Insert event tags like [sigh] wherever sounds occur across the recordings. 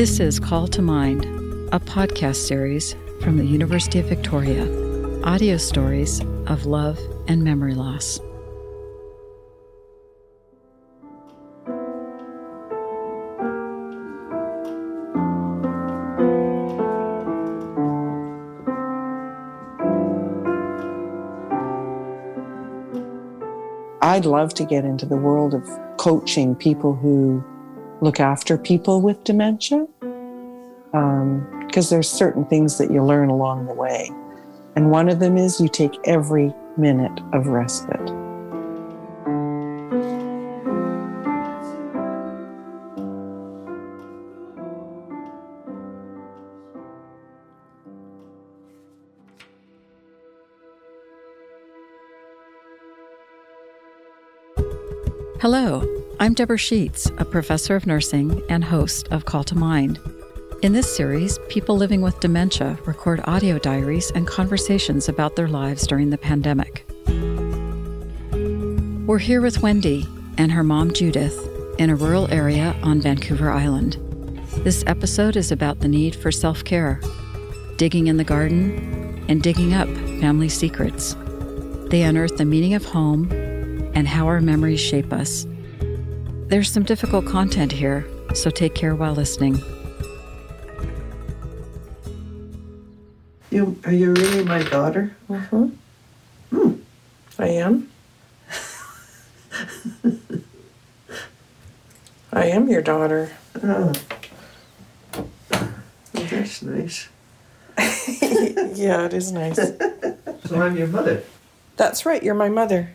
This is Call to Mind, a podcast series from the University of Victoria, audio stories of love and memory loss. I'd love to get into the world of coaching people who look after people with dementia um, there's certain things that you learn along the way. And one of them is you take every minute of respite. Hello, I'm Debra Sheets, a professor of nursing and host of Call to Mind. In this series, people living with dementia record audio diaries and conversations about their lives during the pandemic. We're here with Wendy and her mom Judith in a rural area on Vancouver Island. This episode is about the need for self care, digging in the garden, and digging up family secrets. They unearth the meaning of home and how our memories shape us. There's some difficult content here, so take care while listening. You are you really my daughter? Mm-hmm. Hmm. I am. I am your daughter. Oh. Well, that's nice. [laughs] yeah, it is nice. [laughs] So I'm your mother. That's right, you're my mother.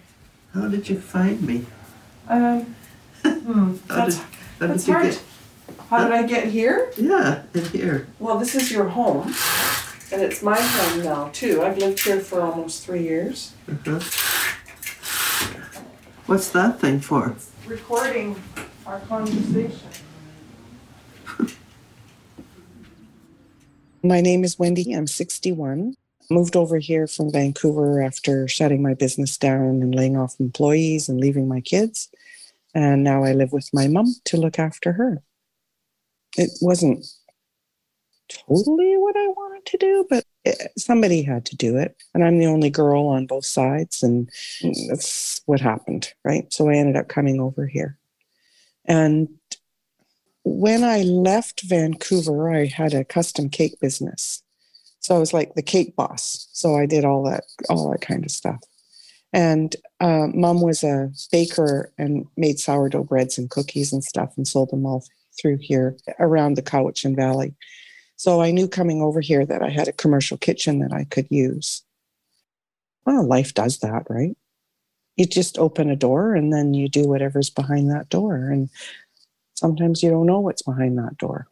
How did you find me? Um, [laughs] hmm, How that's, did, how that's did hard. get? How did I get here? Yeah, in here. Well, this is your home, and it's my home now, too. I've lived here for almost three years. Uh-huh. What's that thing for? Recording our conversation. My name is Wendy. I'm 61. Moved over here from Vancouver after shutting my business down and laying off employees and leaving my kids. And now I live with my mom to look after her. It wasn't totally what I wanted to do, but it, somebody had to do it. And I'm the only girl on both sides. And that's what happened, right? So I ended up coming over here. And when I left Vancouver, I had a custom cake business. So I was like the cake boss. So I did all that, all that kind of stuff. And uh, mom was a baker and made sourdough breads and cookies and stuff and sold them all through here around the Cowichan Valley. So I knew coming over here that I had a commercial kitchen that I could use. Well, life does that, right? You just open a door and then you do whatever's behind that door. And sometimes you don't know what's behind that door.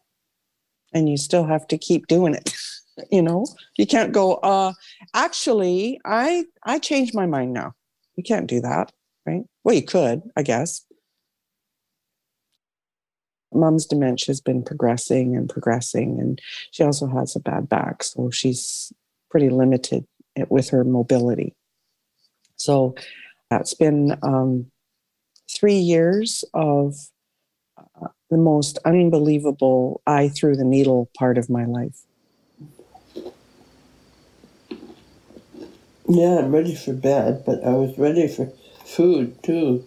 And you still have to keep doing it. [laughs] you know, you can't go, uh, actually, I I changed my mind now. You can't do that, right? Well, you could, I guess. Mom's dementia has been progressing and progressing, and she also has a bad back, so she's pretty limited with her mobility. So that's been um, three years of uh, the most unbelievable eye through the needle part of my life. Yeah, I'm ready for bed, but I was ready for food too.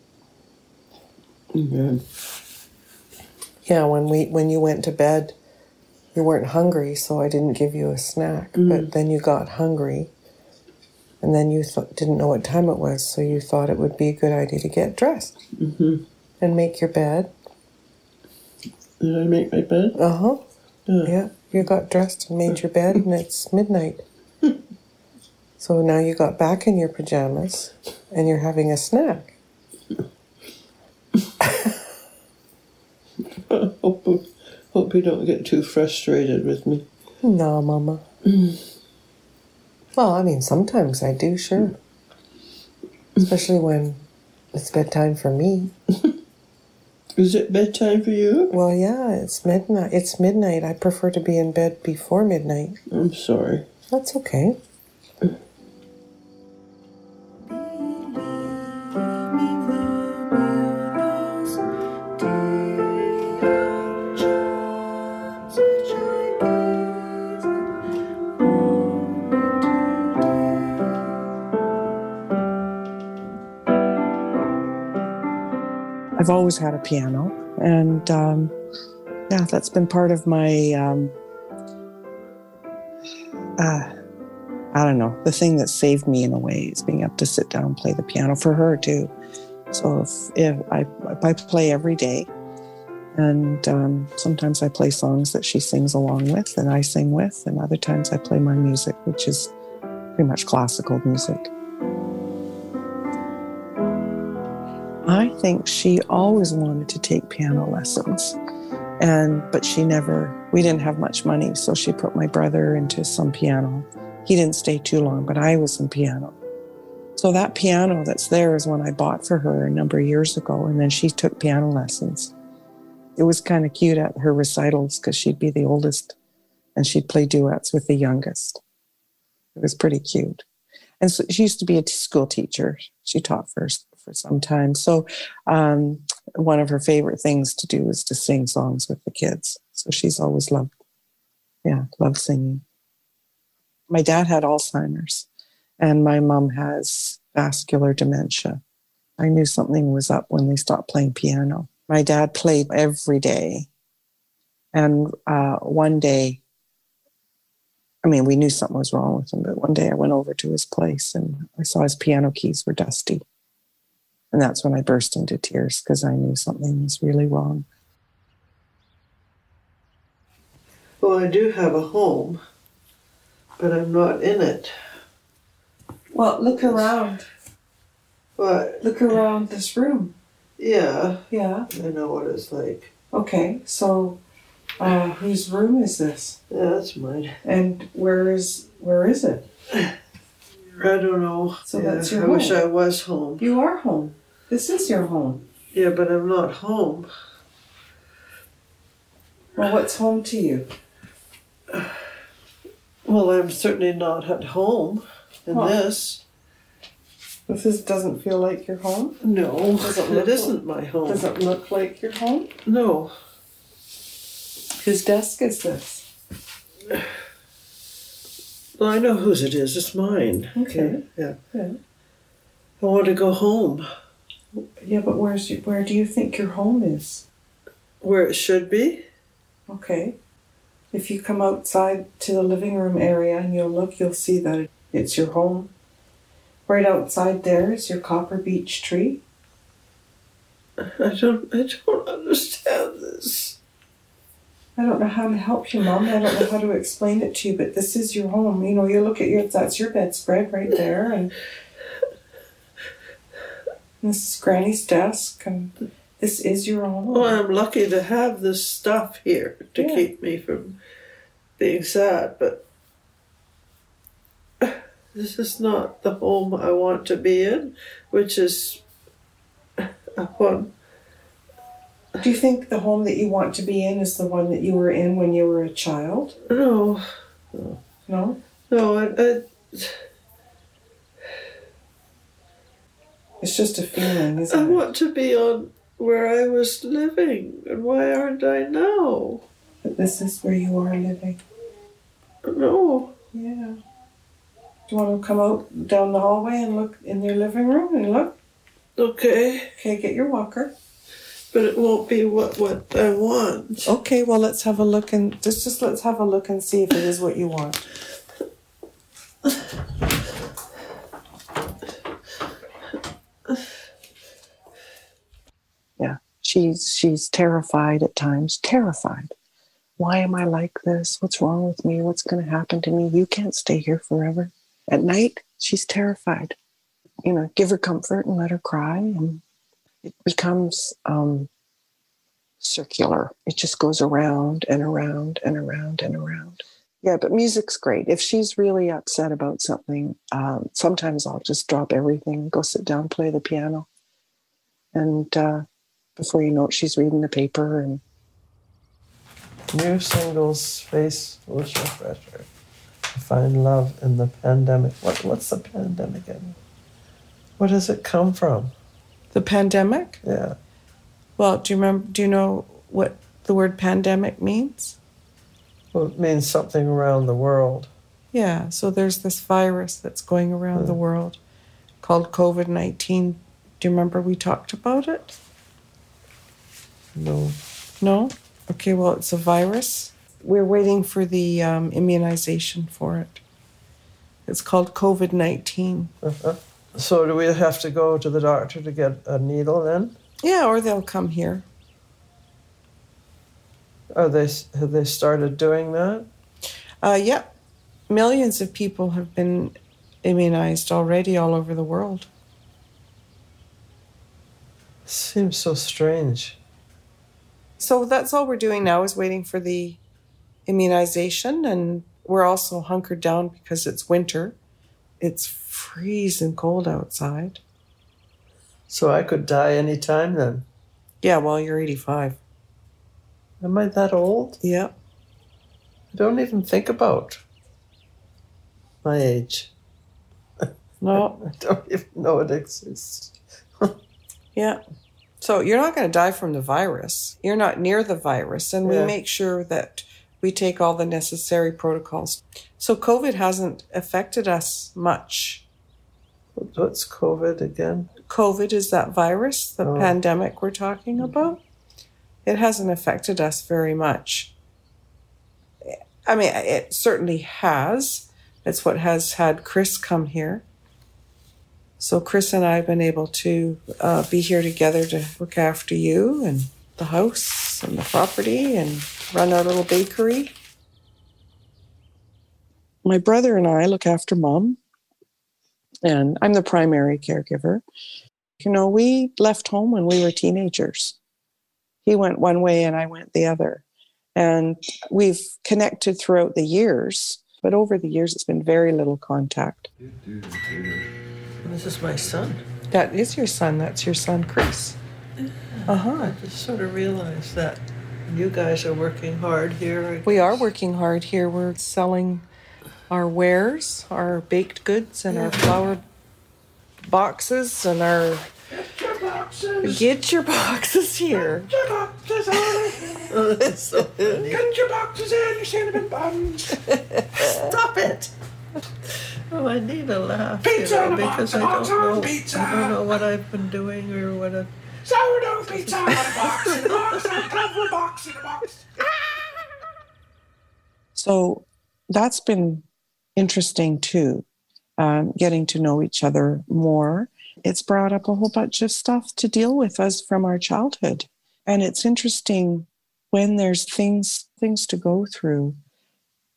Yeah. Yeah, when we when you went to bed, you weren't hungry, so I didn't give you a snack. Mm. But then you got hungry, and then you th- didn't know what time it was, so you thought it would be a good idea to get dressed Mm-hmm. and make your bed. Did I make my bed? Uh huh. Yeah. Yeah, you got dressed and made your bed, and it's midnight. [laughs] So now you got back in your pajamas, and you're having a snack. Hope, uh, hope you don't get too frustrated with me. No, Mama. well, I mean, sometimes I do, sure. Especially when it's bedtime for me. [laughs] Is it bedtime for you? Well, yeah, it's midnight. It's midnight. I prefer to be in bed before midnight. I'm sorry. That's okay. I've always had a piano, and um, yeah, that's been part of my. Um, uh, I don't know. The thing that saved me in a way is being able to sit down and play the piano for her too. So if, if I, if I play every day, and um, sometimes I play songs that she sings along with and I sing with, and other times I play my music, which is pretty much classical music. I think she always wanted to take piano lessons. And but she never we didn't have much money, so she put my brother into some piano. He didn't stay too long, but I was in piano. So that piano that's there is one I bought for her a number of years ago, and then she took piano lessons. It was kind of cute at her recitals because she'd be the oldest and she'd play duets with the youngest. It was pretty cute. And so she used to be a school teacher. She taught first for some time. So um, one of her favorite things to do is to sing songs with the kids. So she's always loved, yeah, loved singing. My dad had Alzheimer's, and my mom has vascular dementia. I knew something was up when they stopped playing piano. My dad played every day. And uh, one day, I mean, we knew something was wrong with him, but one day I went over to his place and I saw his piano keys were dusty. And that's when I burst into tears because I knew something was really wrong. Well, I do have a home, but I'm not in it. Well, look around. But Look around this room. yeah, Yeah. I know what it's like. Okay. So, uh, whose room is this? Yeah, that's mine. And where is where is it? [laughs] I don't know. So Yeah, that's your I wish home. I was home. You are home. This is your home. Yeah, but I'm not home. Well, what's home to you? Well, I'm certainly not at home in Well- this. This is, doesn't feel like your home. No, it isn't my home. Does it look like your home? No. Whose desk is this? Well, I know whose it is. It's mine. Okay. Yeah. Yeah. I want to go home Yeah, but where's your, where do you think your home is? where it should be. Okay. If you come outside to the living room area and you'll look, you'll see that it's your home. Right outside there is your copper beech tree. I don't. I don't understand this. I don't know how to help you, Mom. I don't know how to explain it to you, but this is your home. You know, you look at your that's your bedspread right there, and this is Granny's desk, and this is your home. Well, I'm lucky to have this stuff here to Yeah. keep me from being sad, but this is not the home I want to be in, which is up on. Do you think the home that you want to be in is the one that you were in when you were a child? No, No. no, I, I, It's just a feeling, I isn't it? I want to be on where I was living, and why aren't I now? That this is where you are living. No, Yeah. Do you want to come out down the hallway and look in your living room and look? okay, Okay, get your walker. But it won't be what what I want. Okay, well let's have a look and just just let's have a look and see if it is what you want. Yeah, she's she's terrified at times, terrified. Why am I like this? What's wrong with me? What's going to happen to me? You can't stay here forever. At night, she's terrified. You know, give her comfort and let her cry, and it becomes um, circular. It just goes around and around and around and around. Yeah, but music's great. If she's really upset about something, um, sometimes I'll just drop everything, go sit down, play the piano, and uh, before you know it, she's reading the paper and New singles, face Ocean Pressure. Find love in the pandemic. What what's the pandemic in? Where does it come from? The pandemic? Yeah. Well, do you remember do you know what the word pandemic means? Well, it means something around the world. Yeah, so there's this virus that's going around the world called COVID 19. Do you remember we talked about it? No. No? Okay, well, it's a virus. We're waiting for the um, immunization for it. It's called COVID 19. Uh-huh. So do we have to go to the doctor to get a needle then? Yeah, or they'll come here. Are they have they started doing that? Uh, yeah, millions of people have been immunized already all over the world. Seems so strange. So that's all we're doing now is waiting for the immunization, and we're also hunkered down because it's winter. It's freezing cold outside. So I could die any time then. Yeah, well, you're 85. Am I that old? Yeah. I don't even think about my age. [laughs] No. I don't even know it exists. [laughs] Yeah. So you're not going to die from the virus. You're not near the virus. And we make sure that we take all the necessary protocols. So COVID hasn't affected us much. What's COVID again? COVID is that virus, the Oh. pandemic we're talking about. It hasn't affected us very much. I mean, it certainly has. It's what has had Chris come here. So, Chris and I have been able to uh, be here together to look after you and the house and the property and run our little bakery. My brother and I look after mom, and I'm the primary caregiver. You know, we left home when we were teenagers. He went one way and I went the other. And we've connected throughout the years, but over the years, it's been very little contact. This is my son. That is your son. That's your son, Chris. Uh huh. I just sort of realized that you guys are working hard here. We are working hard here. We're selling our wares, our baked goods, and our flour boxes, and our. Get your boxes here. Get your boxes here. It's so funny. Get your boxes in, your cinnamon buns. Stop it! Oh, I need a laugh, Pizza you in know, a box, because a I box don't on know. pizza. I don't know what I've been doing or what I've. Sourdough pizza in a box, in a box, in a cover box, in a box. So that's been interesting too, um, getting to know each other more. It's brought up a whole bunch of stuff to deal with us from our childhood. And it's interesting when there's things things to go through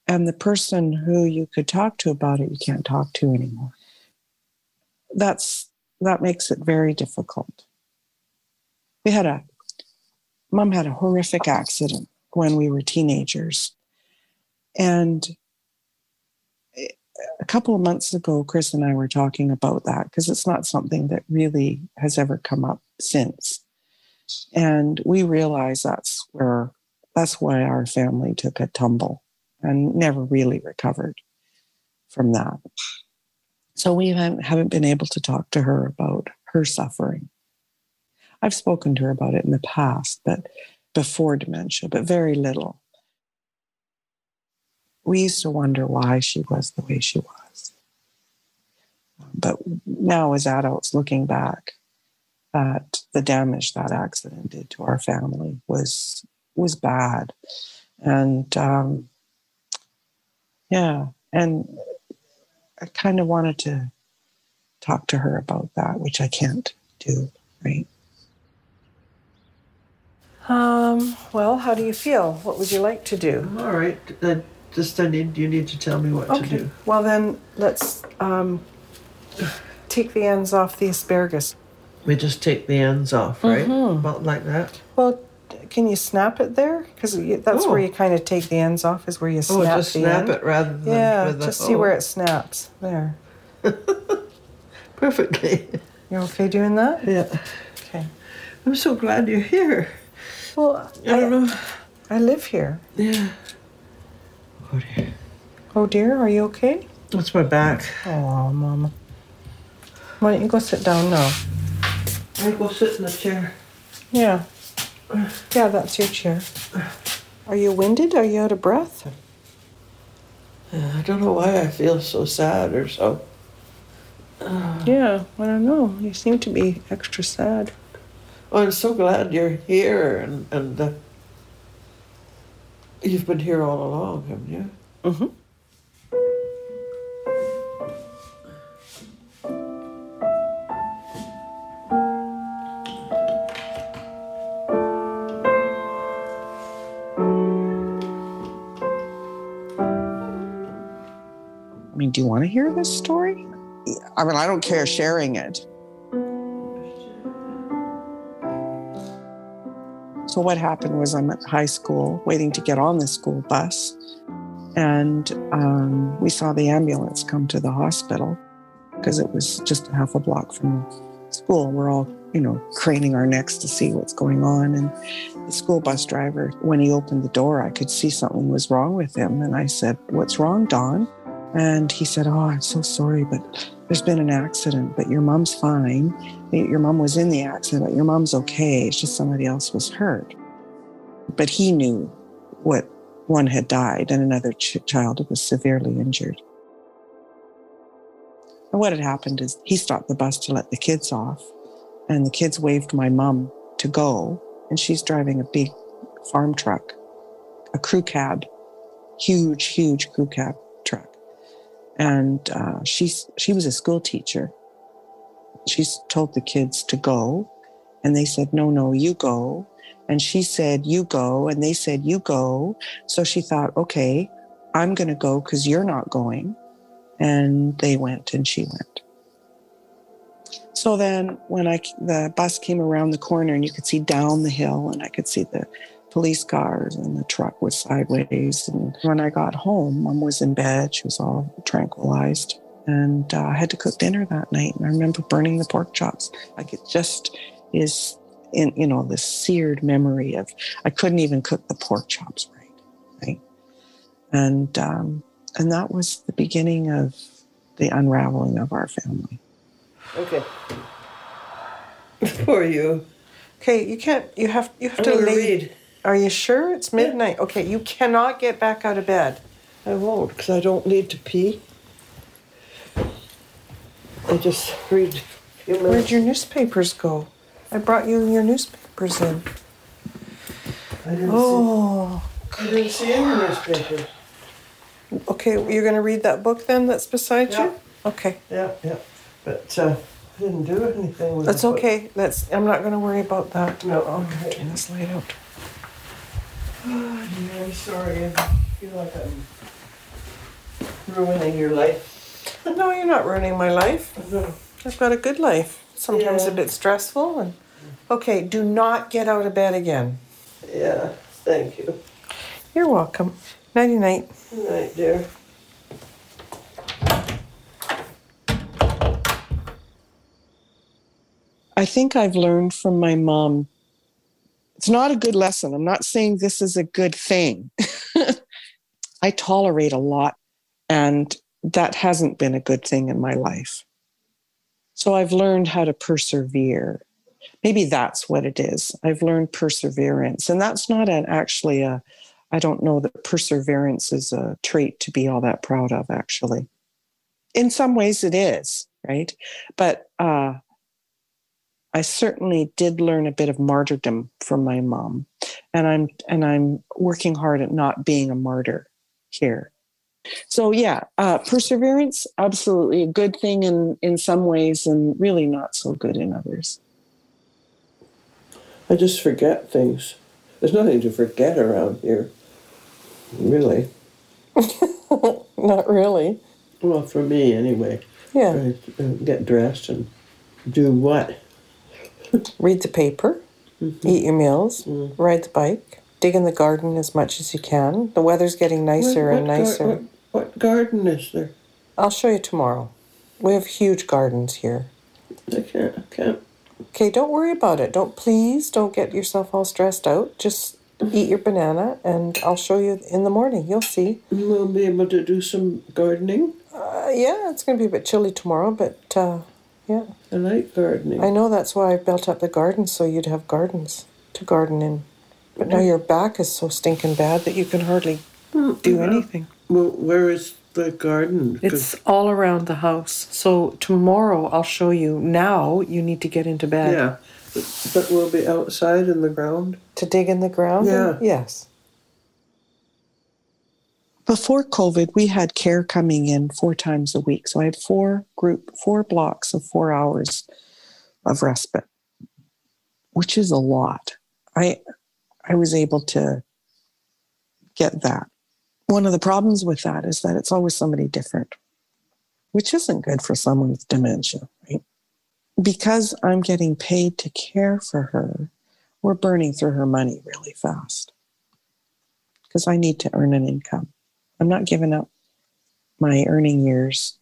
and the person who you could talk to about it you can't talk to anymore. That's that makes it very difficult. We had a mom had a horrific accident when we were teenagers. And a couple of months ago, Chris and I were talking about that because it's not something that really has ever come up since. And we realized that's where that's why our family took a tumble and never really recovered from that. So we haven't, haven't been able to talk to her about her suffering. I've spoken to her about it in the past, but before dementia, but very little we used to wonder why she was the way she was. But now, as adults looking back, at the damage that accident did to our family was was bad, and um, yeah, and I kind of wanted to talk to her about that, which I can't do. Right? Um, well, how do you feel? What would you like to do? All right. Then just I need you need to tell me what to Okay. do. Well, then let's um, take the ends off the asparagus. We just take the ends off, right? Mhm. About like that. Well, can you snap it there? Because that's where Oh. you kind of take the ends off. Is where you snap it. Oh, just the snap end. it rather than Yeah, the, just see oh, where it snaps. There. [laughs] perfectly. You're okay doing that? yeah. Okay. I'm so glad you're here. Well, I don't know. I live here. Yeah. Oh dear. Oh dear, are you okay? That's my back. Oh, Mama. Why don't you go sit down now? I go sit in the chair. Yeah. Yeah, that's your chair. Are you winded? Are you out of breath? Yeah, I don't know why I feel so sad or so. Yeah, I don't know. You seem to be extra sad. Oh, I'm so glad you're here, and and uh, you've been here all along, haven't you? Mm-hmm. I mean, do you want to hear this story? I mean, I don't care sharing it. So, what happened was I'm at high school waiting to get on the school bus, and um, we saw the ambulance come to the hospital because it was just half a block from school. We're all, you know, craning our necks to see what's going on. And the school bus driver, when he opened the door, I could see something was wrong with him. And I said, What's wrong, Don? And he said, Oh, I'm so sorry, but there's been an accident, but your mom's fine. Your mom was in the accident, but your mom's okay. It's just somebody else was hurt. But he knew what one had died and another ch- child was severely injured. And what had happened is he stopped the bus to let the kids off, and the kids waved my mom to go, and she's driving a big farm truck, a crew cab, huge, huge crew cab and uh, she was a school teacher. She's told the kids to go, and they said, "No, no, you go." And she said, "You go," and they said, "You go." So she thought, "Okay, I'm going to go because you're not going," and they went, and she went. So then, when I the bus came around the corner, and you could see down the hill, and I could see the police cars and the truck was sideways. And when I got home, mom was in bed. She was all tranquilized. And uh, I had to cook dinner that night. And I remember burning the pork chops. Like it just is in, you know, this seared memory of I couldn't even cook the pork chops right. Right. And, um, and that was the beginning of the unraveling of our family. Okay. [laughs] For you. Okay, you can't. You have. You have I'm to gonna lay. read. Are you sure it's midnight? Okay, you cannot get back out of bed. I won't, because I don't need to pee. I just read Where'd your newspapers go? I brought you your newspapers in. I didn't, Oh, see, I didn't see any newspaper. okay. You're gonna read that book then that's beside Yeah. you. Okay, Yeah, yeah. But uh, I didn't do anything with that's the book. That's okay. That's. I'm not gonna worry about that. No, I'm gonna okay. turn this light out. Oh, dear, I'm sorry. I feel like I'm ruining your life. No, you're not ruining my life. No. I've got a good life. Sometimes Yeah. a bit stressful and. Okay, do not get out of bed again. Yeah, thank you. You're welcome. Nighty night. Good night, dear. I think I've learned from my mom. It's not a good lesson. I'm not saying this is a good thing. [laughs] I tolerate a lot, and that hasn't been a good thing in my life. So I've learned how to persevere. Maybe that's what it is. I've learned perseverance. And that's not an, actually a, I don't know that perseverance is a trait to be all that proud of, actually. In some ways it is, right? But uh, I certainly did learn a bit of martyrdom from my mom, and I'm and I'm working hard at not being a martyr here. So yeah, uh, perseverance absolutely a good thing in in some ways, and really not so good in others. I just forget things. There's nothing to forget around here. Really. [laughs] Not really. Well, for me, anyway. Yeah. I uh, get dressed and do what? Read the paper, eat your meals, ride the bike, dig in the garden as much as you can. The weather's getting nicer and gar- nicer. what, what garden is there? I'll show you tomorrow. We have huge gardens here. I can't. I can't. Okay, don't worry about it. Don't please don't get yourself all stressed out. Just eat your banana and I'll show you in the morning. You'll see. We'll be able to do some gardening. Uh, yeah, it's going to be a bit chilly tomorrow, but uh, yeah. I like gardening. I know that's why I built up the garden so you'd have gardens to garden in. But now your back is so stinking bad that you can hardly do anything. Well, where is the garden? It's all around the house. So tomorrow I'll show you. Now you need to get into bed. yeah, But we'll be outside in the ground. To dig in the ground? Yeah. Yes. Before COVID, we had care coming in four times a week. So I had four group, four blocks of four hours of respite, which is a lot. I I was able to get that. One of the problems with that is that it's always somebody different, which isn't good for someone with dementia, right? Because I'm getting paid to care for her, we're burning through her money really fast because I need to earn an income. I'm not giving up my earning years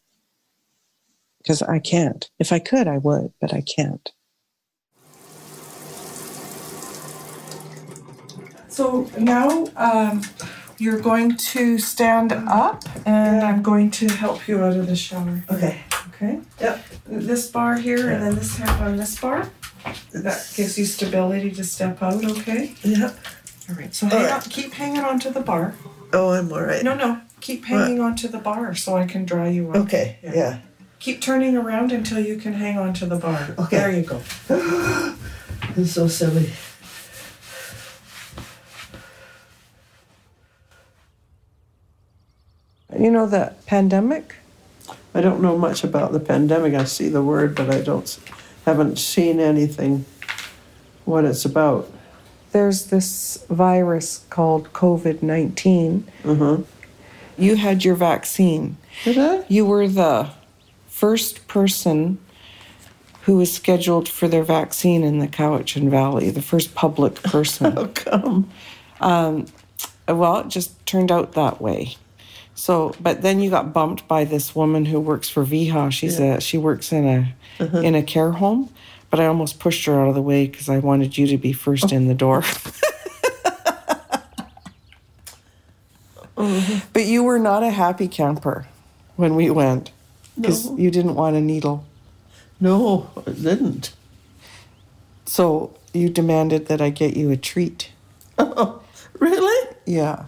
because I can't. If I could, I would, but I can't. So now um, you're going to stand up and I'm going to help you out of the shower. Okay. Okay? Yep. This bar here and then this hand on this bar. That gives you stability to step out, okay? Yep. All right. So hang All right. on, keep hanging on to the bar. Oh, I'm all right. No, no. Keep hanging on to the bar so I can dry you up. Okay. Yeah. Yeah. Keep turning around until you can hang on to the bar. Okay. There you go. [gasps] It's so silly. You know the pandemic? I don't know much about the pandemic. I see the word, but I don't haven't seen anything what it's about. There's this virus called COVID 19. Uh-huh. You had your vaccine. Did I? You were the first person who was scheduled for their vaccine in the Cowichan Valley, the first public [laughs] person. How come? well, it just turned out that way. So, but then you got bumped by this woman who works for VHA. She's a she works in a in a care home, but I almost pushed her out of the way because I wanted you to be first in the door. [laughs] But you were not a happy camper when we went because you didn't want a needle. No, I didn't. So you demanded that I get you a treat. Oh, really? Yeah.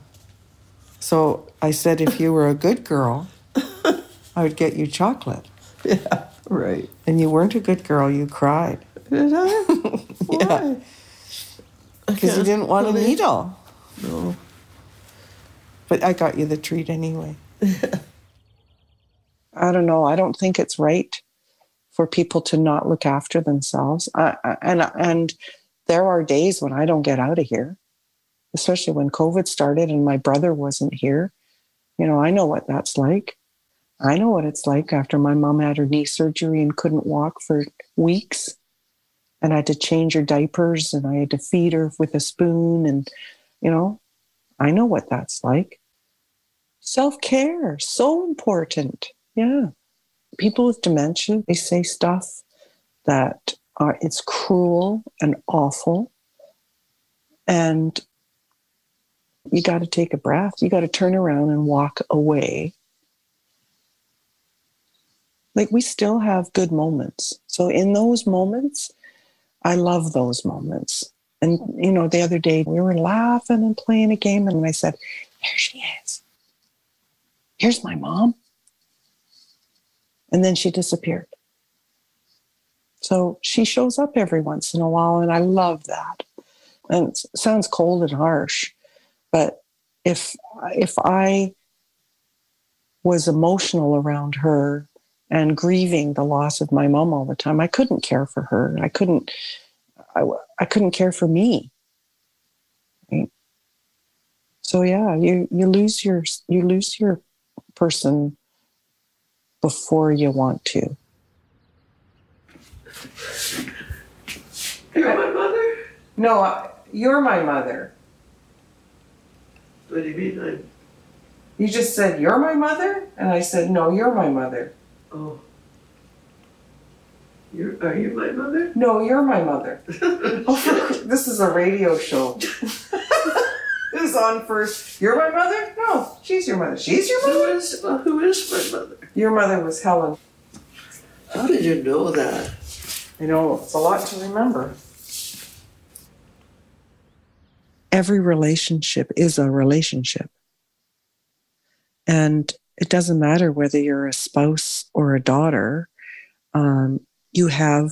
So I said if you were a good girl, [laughs] I would get you chocolate. Yeah. Right. And you weren't a good girl, you cried. Did I? [laughs] Why? Because you didn't want a believe- needle. No. But I got you the treat anyway. [laughs] I don't know. I don't think it's right for people to not look after themselves. I, I, and and there are days when I don't get out of here, especially when COVID started and my brother wasn't here. You know, I know what that's like. I know what it's like after my mom had her knee surgery and couldn't walk for weeks. And I had to change her diapers and I had to feed her with a spoon. And, you know, I know what that's like. Self care, so important. Yeah. People with dementia, they say stuff that are, it's cruel and awful. And you got to take a breath. You got to turn around and walk away. Like we still have good moments. So in those moments, I love those moments. And, you know, the other day we were laughing and playing a game, and I said, There she is. Here's my mom. And then she disappeared. So she shows up every once in a while, and I love that. And it sounds cold and harsh, but if if I was emotional around her and grieving the loss of my mom all the time, I couldn't care for her. I couldn't. I, I couldn't care for me. Right? So yeah, you you lose your you lose your person before you want to. You're my mother? No, I- you're my mother. What do you mean? I'm, You just said, You're my mother? And I said, No, you're my mother. Oh. You're, are you my mother? No, you're my mother. [laughs] oh, this is a radio show. [laughs] this is on first? You're my mother? No, she's your mother. She's your mother? is, well, who is my mother? Your mother was Helen. How did you know that? You know, it's a lot to remember. every relationship is a relationship. And it doesn't matter whether you're a spouse or a daughter, um, you have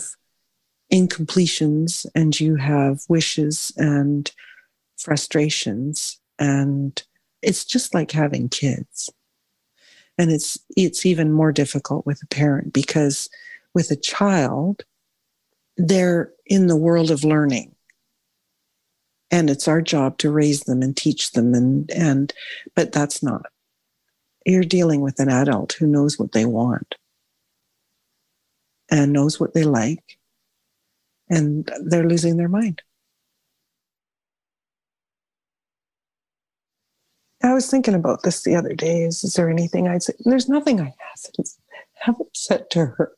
incompletions and you have wishes and frustrations. And it's just like having kids. And it's it's even more difficult with a parent because with a child they're in the world of learning. And it's our job to raise them and teach them and and but that's not you're dealing with an adult who knows what they want and knows what they like and they're losing their mind I was thinking about this the other day. Is, is there anything I'd say? There's nothing I haven't, haven't said to her.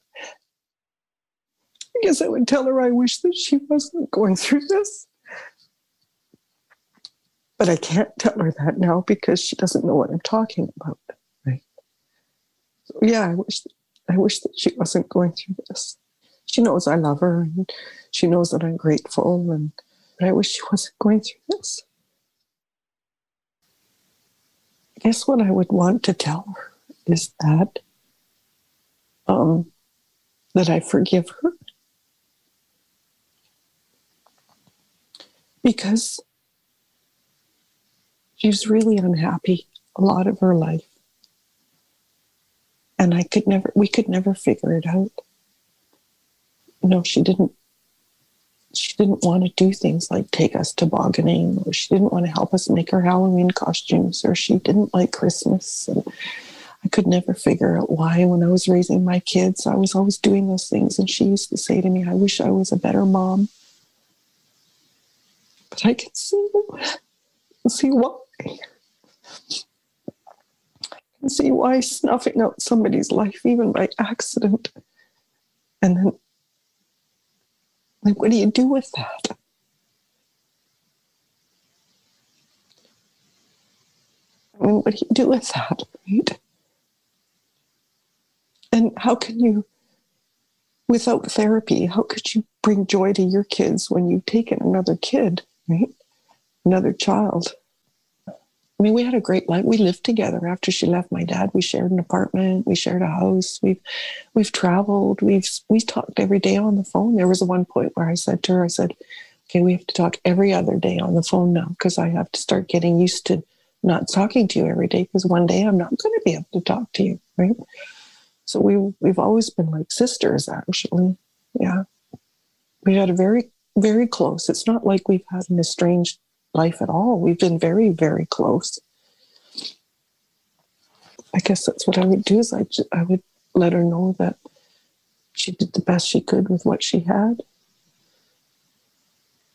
I guess I would tell her I wish that she wasn't going through this. But I can't tell her that now because she doesn't know what I'm talking about. So yeah, I wish I wish that she wasn't going through this. She knows I love her and she knows that I'm grateful and but I wish she wasn't going through this. I guess what I would want to tell her is that um, that I forgive her because she's really unhappy a lot of her life, and I could never, we could never figure it out. No, she didn't she didn't want to do things like take us tobogganing, or she didn't want to help us make our Halloween costumes, or she didn't like Christmas. And I could never figure out why, when I was raising my kids, I was always doing those things. And she used to say to me, I wish I was a better mom. But I can see, see why. See why snuffing out somebody's life, even by accident, and then like, what do you do with that? I mean, what do you do with that, right? And how can you, without therapy, how could you bring joy to your kids when you've taken another kid, right? Another child. I mean, we had a great life. We lived together after she left my dad. We shared an apartment. We shared a house. We've we've traveled. We've we talked every day on the phone. There was a one point where I said to her, I said, "Okay, we have to talk every other day on the phone now because I have to start getting used to not talking to you every day because one day I'm not going to be able to talk to you, right?" So we we've always been like sisters, actually. Yeah, we had a very very close. It's not like we've had an estranged life at all. We've been very, very close. I guess that's what I would do is I, I would let her know that she did the best she could with what she had.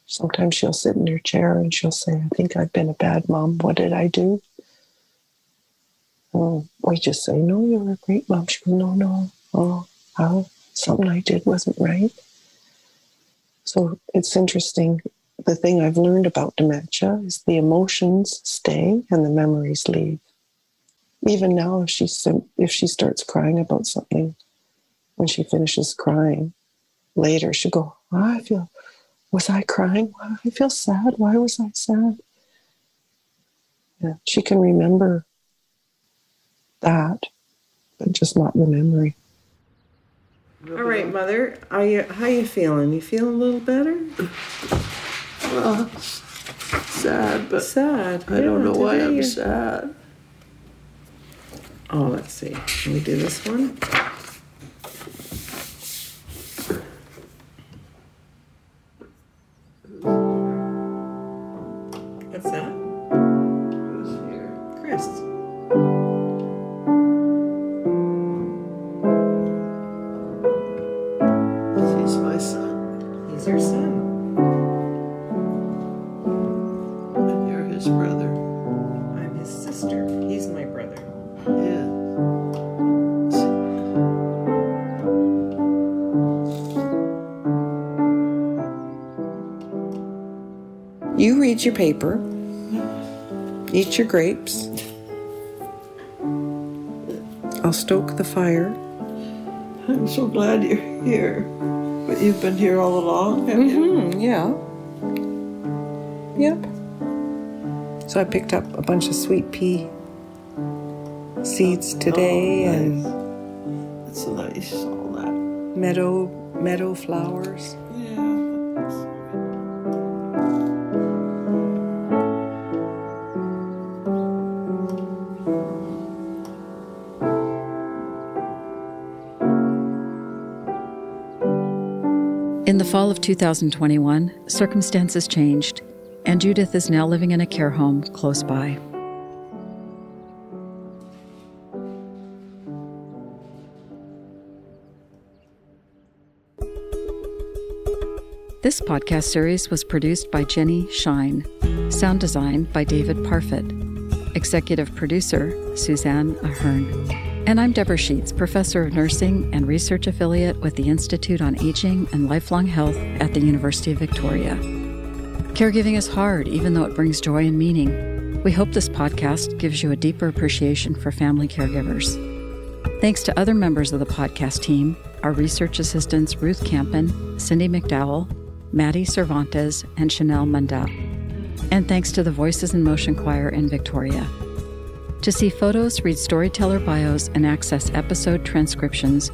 Sometimes she'll sit in her chair and she'll say, I think I've been a bad mom. What did I do? Oh, and we just say, No, you're a great mom. She goes, No, no. Oh, how? Something I did wasn't right. So it's interesting the thing I've learned about dementia is the emotions stay and the memories leave. Even now, if she if she starts crying about something, when she finishes crying, later she'll go, oh, "I feel, was I crying? I feel sad. Why was I sad?" Yeah, she can remember that, but just not the memory. All right, mother. Are you how you feeling? You feel a little better? Well, sad, but sad. I don't Yeah, know why I'm sad. Oh, let's see. Can we do this one? You your paper. Eat your grapes. I'll stoke the fire. I'm so glad you're here. But you've been here all along, have you? Hmm, yeah. Yep. So I picked up a bunch of sweet pea seeds today Oh, and nice. That's nice, all that. meadow meadow flowers. In fall of 2021, circumstances changed, and Judith is now living in a care home close by. This podcast series was produced by Jenni Schine, sound design by David Parfit, executive producer Suzanne Ahearne. And I'm Debra Sheets, professor of nursing and research affiliate with the Institute on Aging and Lifelong Health at the University of Victoria. Caregiving is hard, even though it brings joy and meaning. We hope this podcast gives you a deeper appreciation for family caregivers. Thanks to other members of the podcast team, our research assistants Ruth Campen, Cindy McDowell, Maddie Cervantes, and Chanel Munda. And thanks to the Voices in Motion Choir in Victoria. To see photos, read storyteller bios, and access episode transcriptions,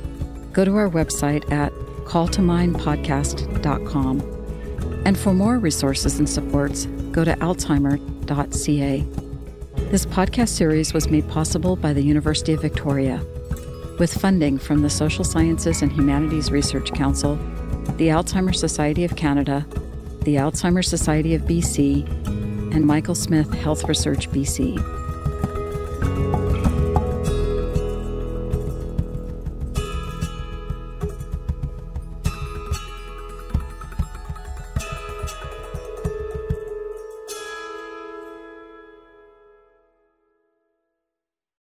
go to our website at calltomindpodcast.com. And for more resources and supports, go to alzheimer.ca. This podcast series was made possible by the University of Victoria with funding from the Social Sciences and Humanities Research Council, the Alzheimer's Society of Canada, the Alzheimer's Society of BC, and Michael Smith Health Research BC.